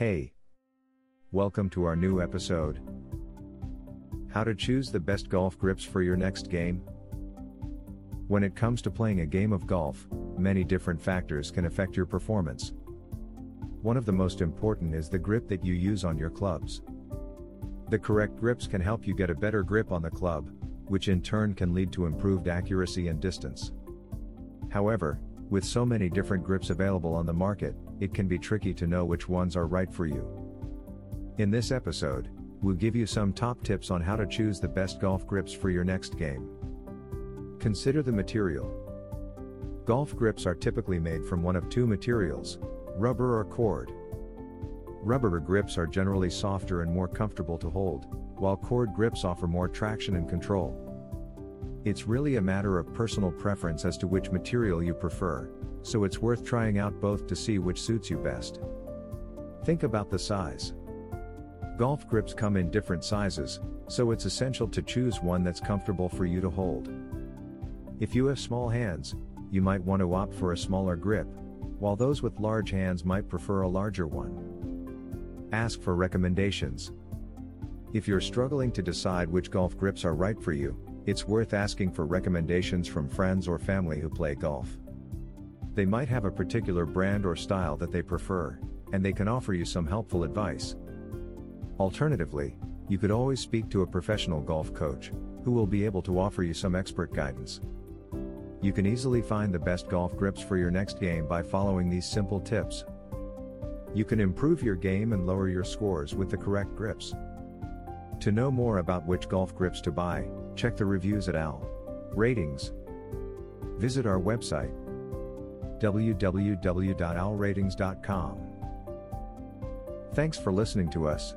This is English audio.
Hey! Welcome to our new episode. How to choose the best golf grips for your next game? When it comes to playing a game of golf, many different factors can affect your performance. One of the most important is the grip that you use on your clubs. The correct grips can help you get a better grip on the club, which in turn can lead to improved accuracy and distance. However, with so many different grips available on the market, it can be tricky to know which ones are right for you. In this episode, we'll give you some top tips on how to choose the best golf grips for your next game. Consider the material. Golf grips are typically made from one of two materials rubber or cord. Rubber grips are generally softer and more comfortable to hold, while cord grips offer more traction and control. It's really a matter of personal preference as to which material you prefer, so it's worth trying out both to see which suits you best. Think about the size. Golf grips come in different sizes, so it's essential to choose one that's comfortable for you to hold. If you have small hands, you might want to opt for a smaller grip, while those with large hands might prefer a larger one. Ask for recommendations. If you're struggling to decide which golf grips are right for you, it's worth asking for recommendations from friends or family who play golf. They might have a particular brand or style that they prefer, and they can offer you some helpful advice. Alternatively, you could always speak to a professional golf coach, who will be able to offer you some expert guidance. You can easily find the best golf grips for your next game by following these simple tips. You can improve your game and lower your scores with the correct grips. To know more about which golf grips to buy, check the reviews at OWL Ratings. Visit our website www.owlratings.com. Thanks for listening to us.